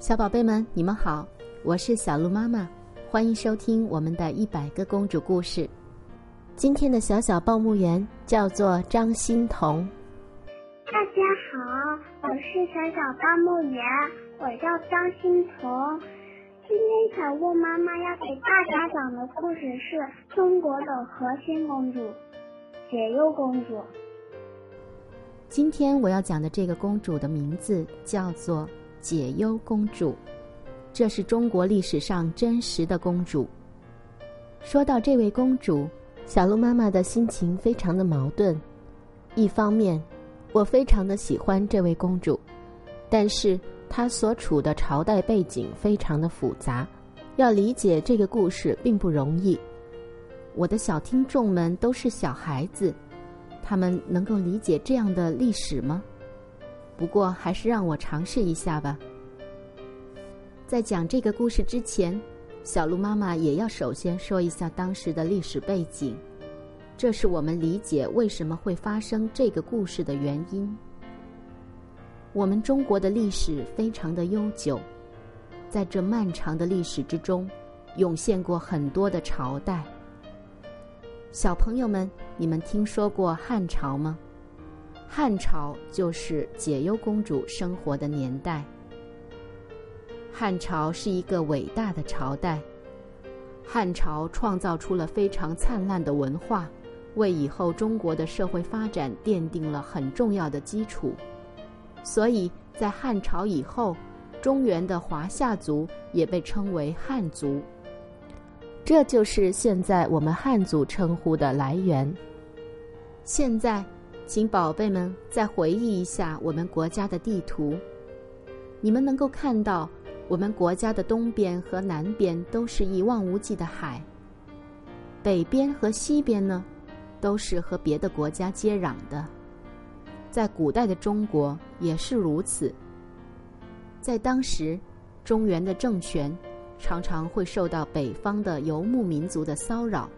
小宝贝们，你们好，我是小鹿妈妈，欢迎收听我们的一百个公主故事。今天的小小报幕员叫做张欣彤。大家好，我是小小报幕员，我叫张欣彤。今天小鹿妈妈要给大家讲的故事是中国的核心公主解忧公主。今天我要讲的这个公主的名字叫做解忧公主，这是中国历史上真实的公主。说到这位公主，小鹿妈妈的心情非常的矛盾。一方面，我非常的喜欢这位公主，但是她所处的朝代背景非常的复杂，要理解这个故事并不容易。我的小听众们都是小孩子。他们能够理解这样的历史吗？不过还是让我尝试一下吧。在讲这个故事之前，小鹿妈妈也要首先说一下当时的历史背景，这是我们理解为什么会发生这个故事的原因。我们中国的历史非常的悠久，在这漫长的历史之中，涌现过很多的朝代。小朋友们，你们听说过汉朝吗？汉朝就是解忧公主生活的年代。汉朝是一个伟大的朝代，汉朝创造出了非常灿烂的文化，为以后中国的社会发展奠定了很重要的基础。所以在汉朝以后，中原的华夏族也被称为汉族。这就是现在我们汉族称呼的来源。现在，请宝贝们再回忆一下我们国家的地图，你们能够看到，我们国家的东边和南边都是一望无际的海，北边和西边呢，都是和别的国家接壤的。在古代的中国也是如此。在当时，中原的政权。常常会受到北方的游牧民族的骚扰。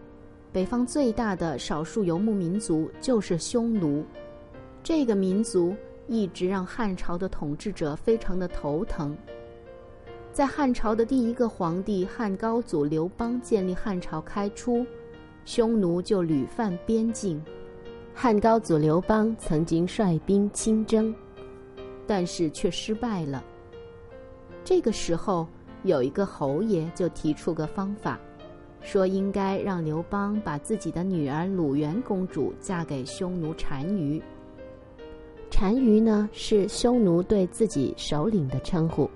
北方最大的少数游牧民族就是匈奴，这个民族一直让汉朝的统治者非常的头疼。在汉朝的第一个皇帝汉高祖刘邦建立汉朝开初，匈奴就屡犯边境。汉高祖刘邦曾经率兵亲征，但是却失败了。这个时候。有一个侯爷就提出个方法，说应该让刘邦把自己的女儿鲁元公主嫁给匈奴单于。单于呢是匈奴对自己首领的称呼，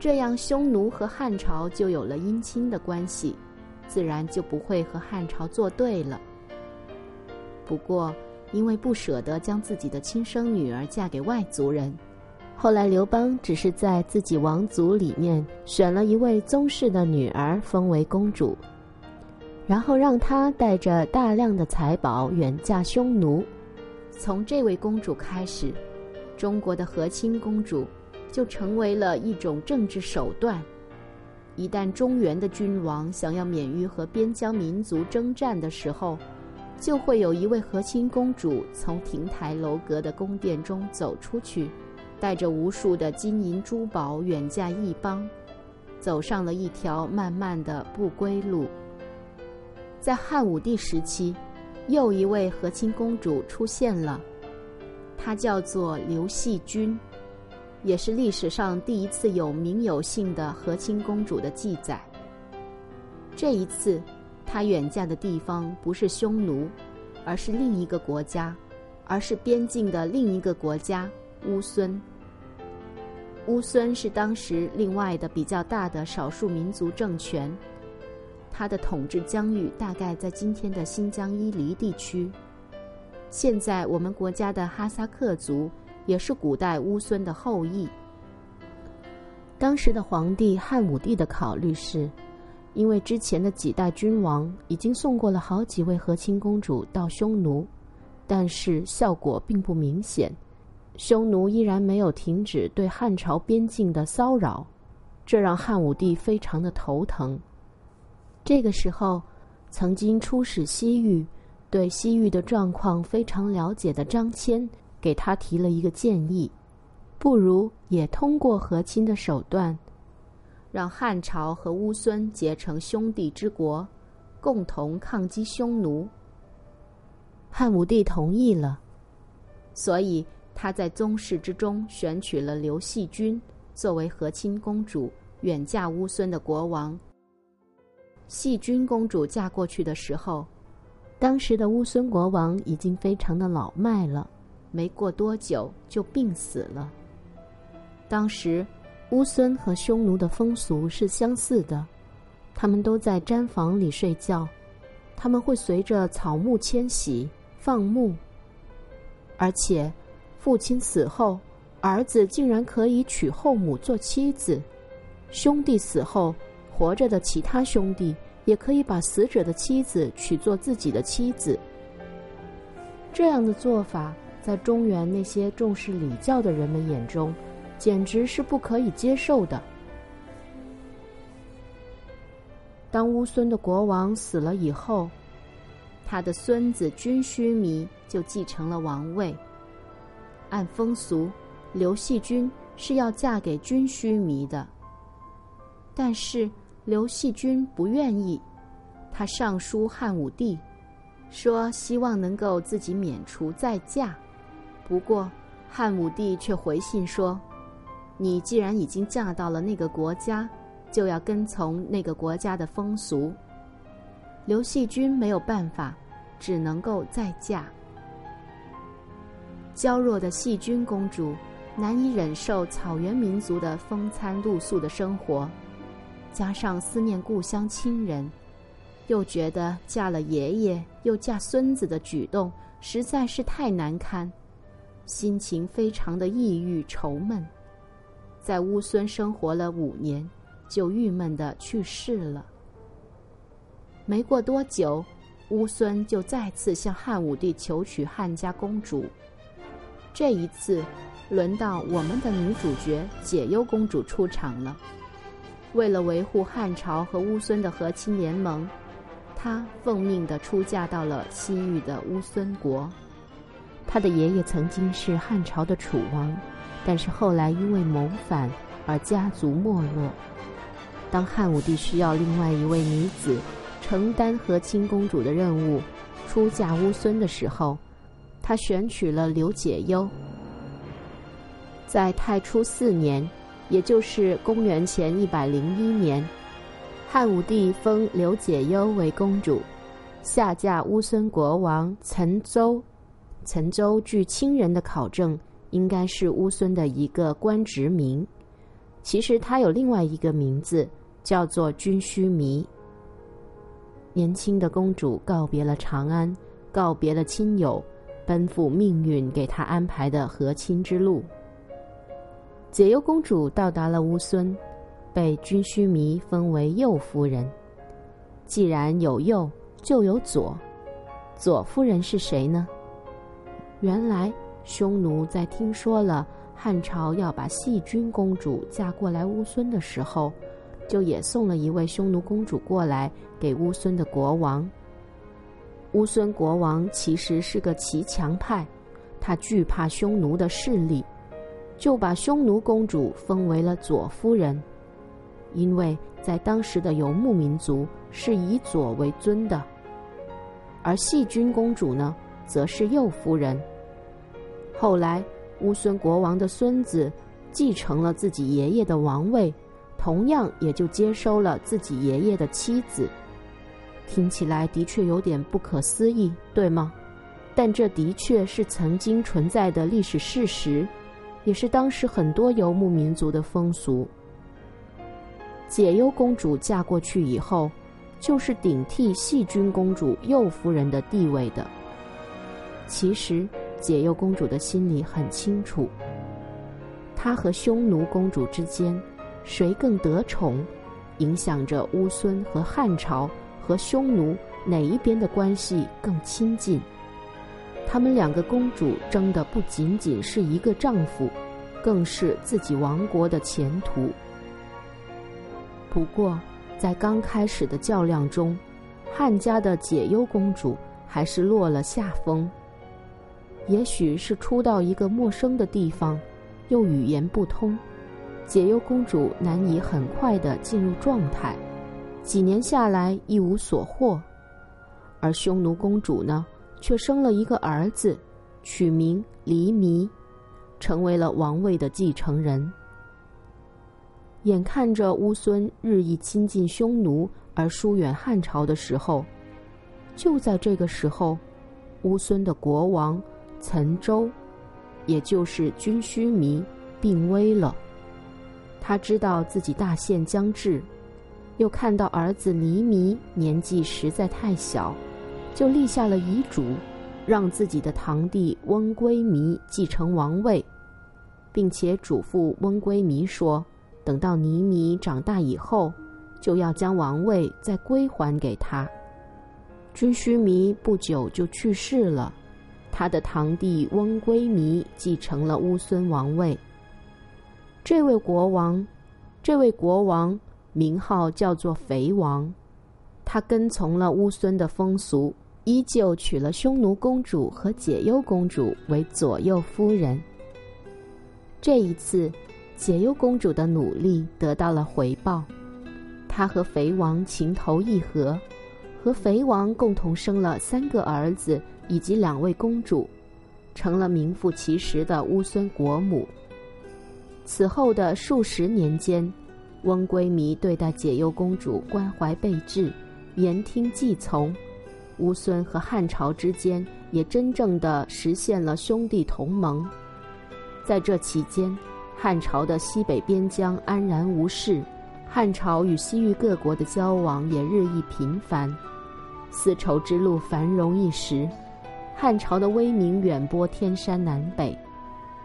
这样匈奴和汉朝就有了姻亲的关系，自然就不会和汉朝作对了。不过，因为不舍得将自己的亲生女儿嫁给外族人。后来，刘邦只是在自己王族里面选了一位宗室的女儿封为公主，然后让她带着大量的财宝远嫁匈奴。从这位公主开始，中国的和亲公主就成为了一种政治手段。一旦中原的君王想要免于和边疆民族征战的时候，就会有一位和亲公主从亭台楼阁的宫殿中走出去。带着无数的金银珠宝远嫁异邦，走上了一条漫漫的不归路。在汉武帝时期，又一位和亲公主出现了，她叫做刘细君，也是历史上第一次有名有姓的和亲公主的记载。这一次，她远嫁的地方不是匈奴，而是另一个国家，而是边境的另一个国家乌孙。乌孙是当时另外的比较大的少数民族政权，他的统治疆域大概在今天的新疆伊犁地区。现在我们国家的哈萨克族也是古代乌孙的后裔。当时的皇帝汉武帝的考虑是，因为之前的几代君王已经送过了好几位和亲公主到匈奴，但是效果并不明显。匈奴依然没有停止对汉朝边境的骚扰，这让汉武帝非常的头疼。这个时候，曾经出使西域、对西域的状况非常了解的张骞，给他提了一个建议。不如也通过和亲的手段，让汉朝和乌孙结成兄弟之国，共同抗击匈奴。汉武帝同意了，所以他在宗室之中选取了刘细君作为和亲公主，远嫁乌孙的国王。细君公主嫁过去的时候，当时的乌孙国王已经非常的老迈了，没过多久就病死了。当时，乌孙和匈奴的风俗是相似的，他们都在毡房里睡觉，他们会随着草木迁徙、放牧，而且，父亲死后，儿子竟然可以娶后母做妻子；兄弟死后，活着的其他兄弟也可以把死者的妻子娶做自己的妻子。这样的做法，在中原那些重视礼教的人们眼中。简直是不可以接受的。当乌孙的国王死了以后，他的孙子君须弥就继承了王位。按风俗，刘细君是要嫁给君须弥的，但是刘细君不愿意，他上书汉武帝，说希望能够自己免除再嫁。不过汉武帝却回信说。你既然已经嫁到了那个国家，就要跟从那个国家的风俗。刘细君没有办法，只能够再嫁。娇弱的细君公主难以忍受草原民族的风餐露宿的生活，加上思念故乡亲人，又觉得嫁了爷爷又嫁孙子的举动实在是太难堪，心情非常的抑郁愁闷。在乌孙生活了五年，就郁闷的去世了。没过多久，乌孙就再次向汉武帝求娶汉家公主。这一次，轮到我们的女主角解忧公主出场了。为了维护汉朝和乌孙的和亲联盟，她奉命的出嫁到了西域的乌孙国。她的爷爷曾经是汉朝的楚王。但是后来因为谋反而家族没落。当汉武帝需要另外一位女子承担和亲公主的任务，出嫁乌孙的时候，他选取了刘解忧。在太初四年，也就是公元前一百零一年，汉武帝封刘解忧为公主，下嫁乌孙国王岑州。岑州据亲人的考证。应该是乌孙的一个官职名，其实他有另外一个名字，叫做君须弥。年轻的公主告别了长安，告别了亲友，奔赴命运给她安排的和亲之路。解忧公主到达了乌孙，被君须弥封为右夫人。既然有右，就有左，左夫人是谁呢？原来。匈奴在听说了汉朝要把细君公主嫁过来乌孙的时候，就也送了一位匈奴公主过来给乌孙的国王。乌孙国王其实是个骑强派，他惧怕匈奴的势力，就把匈奴公主封为了左夫人，因为在当时的游牧民族是以左为尊的，而细君公主呢，则是右夫人。后来，乌孙国王的孙子继承了自己爷爷的王位，同样也就接收了自己爷爷的妻子。听起来的确有点不可思议，对吗？但这的确是曾经存在的历史事实，也是当时很多游牧民族的风俗。解忧公主嫁过去以后，就是顶替细君公主右夫人的地位的。其实。解忧公主的心里很清楚，她和匈奴公主之间，谁更得宠，影响着乌孙和汉朝和匈奴哪一边的关系更亲近。他们两个公主争的不仅仅是一个丈夫，更是自己王国的前途。不过，在刚开始的较量中，汉家的解忧公主还是落了下风。也许是初到一个陌生的地方，又语言不通，解忧公主难以很快的进入状态，几年下来一无所获。而匈奴公主呢，却生了一个儿子，取名黎弥，成为了王位的继承人。眼看着乌孙日益亲近匈奴而疏远汉朝的时候，就在这个时候，乌孙的国王岑周，也就是军须弥，病危了。他知道自己大限将至，又看到儿子黎弥年纪实在太小。就立下了遗嘱，让自己的堂弟温归弥继承王位，并且嘱咐温归弥说：“等到尼弥长大以后，就要将王位再归还给他。”君须弥不久就去世了，他的堂弟温归弥继承了乌孙王位。这位国王，这位国王名号叫做肥王。他跟从了乌孙的风俗，依旧娶了匈奴公主和解忧公主为左右夫人。这一次，解忧公主的努力得到了回报，她和肥王情投意合，和肥王共同生了三个儿子以及两位公主，成了名副其实的乌孙国母。此后的数十年间，翁归靡对待解忧公主关怀备至。言听计从，乌孙和汉朝之间也真正的实现了兄弟同盟。在这期间，汉朝的西北边疆安然无事，汉朝与西域各国的交往也日益频繁，丝绸之路繁荣一时，汉朝的威名远播天山南北，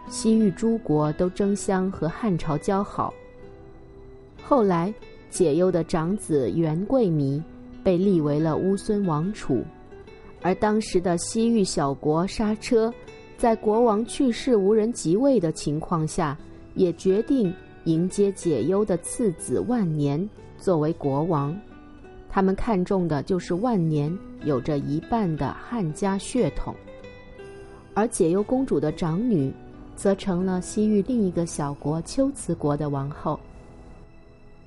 西域诸国都争相和汉朝交好。后来，解忧的长子元贵弥。被立为了乌孙王储，而当时的西域小国莎车，在国王去世无人即位的情况下，也决定迎接解忧的次子万年作为国王。他们看重的就是万年有着一半的汉家血统，而解忧公主的长女，则成了西域另一个小国龟兹国的王后。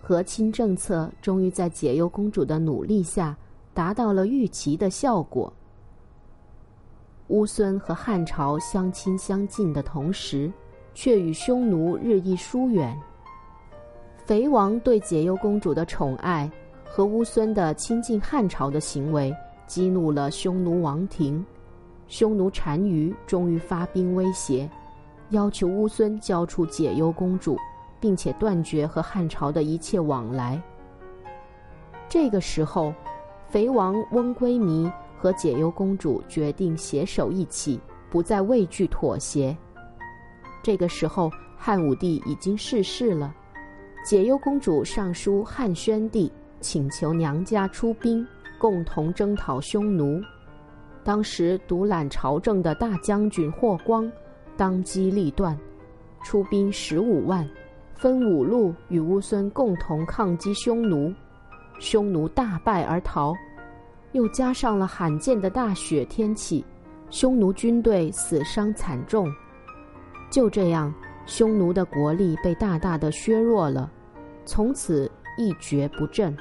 和亲政策终于在解忧公主的努力下达到了预期的效果。乌孙和汉朝相亲相近的同时，却与匈奴日益疏远。肥王对解忧公主的宠爱和乌孙的亲近汉朝的行为，激怒了匈奴王庭。匈奴单于终于发兵威胁，要求乌孙交出解忧公主。并且断绝和汉朝的一切往来。这个时候，肥王翁归靡和解忧公主决定携手一起，不再畏惧妥协。这个时候，汉武帝已经逝世了，解忧公主上书汉宣帝，请求娘家出兵，共同征讨匈奴。当时独揽朝政的大将军霍光，当机立断，出兵十五万。分五路与乌孙共同抗击匈奴，匈奴大败而逃，又加上了罕见的大雪天气，匈奴军队死伤惨重。就这样，匈奴的国力被大大的削弱了，从此一蹶不振。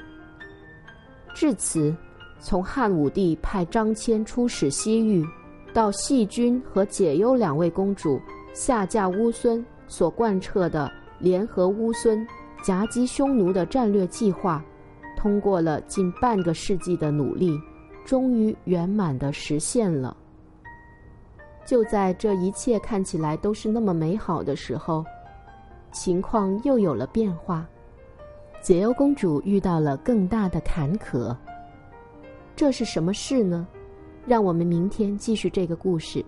至此，从汉武帝派张骞出使西域，到细君和解忧两位公主下嫁乌孙所贯彻的。联合乌孙夹击匈奴的战略计划，通过了近半个世纪的努力，终于圆满的实现了。就在这一切看起来都是那么美好的时候，情况又有了变化。解忧公主遇到了更大的坎坷。这是什么事呢？让我们明天继续这个故事。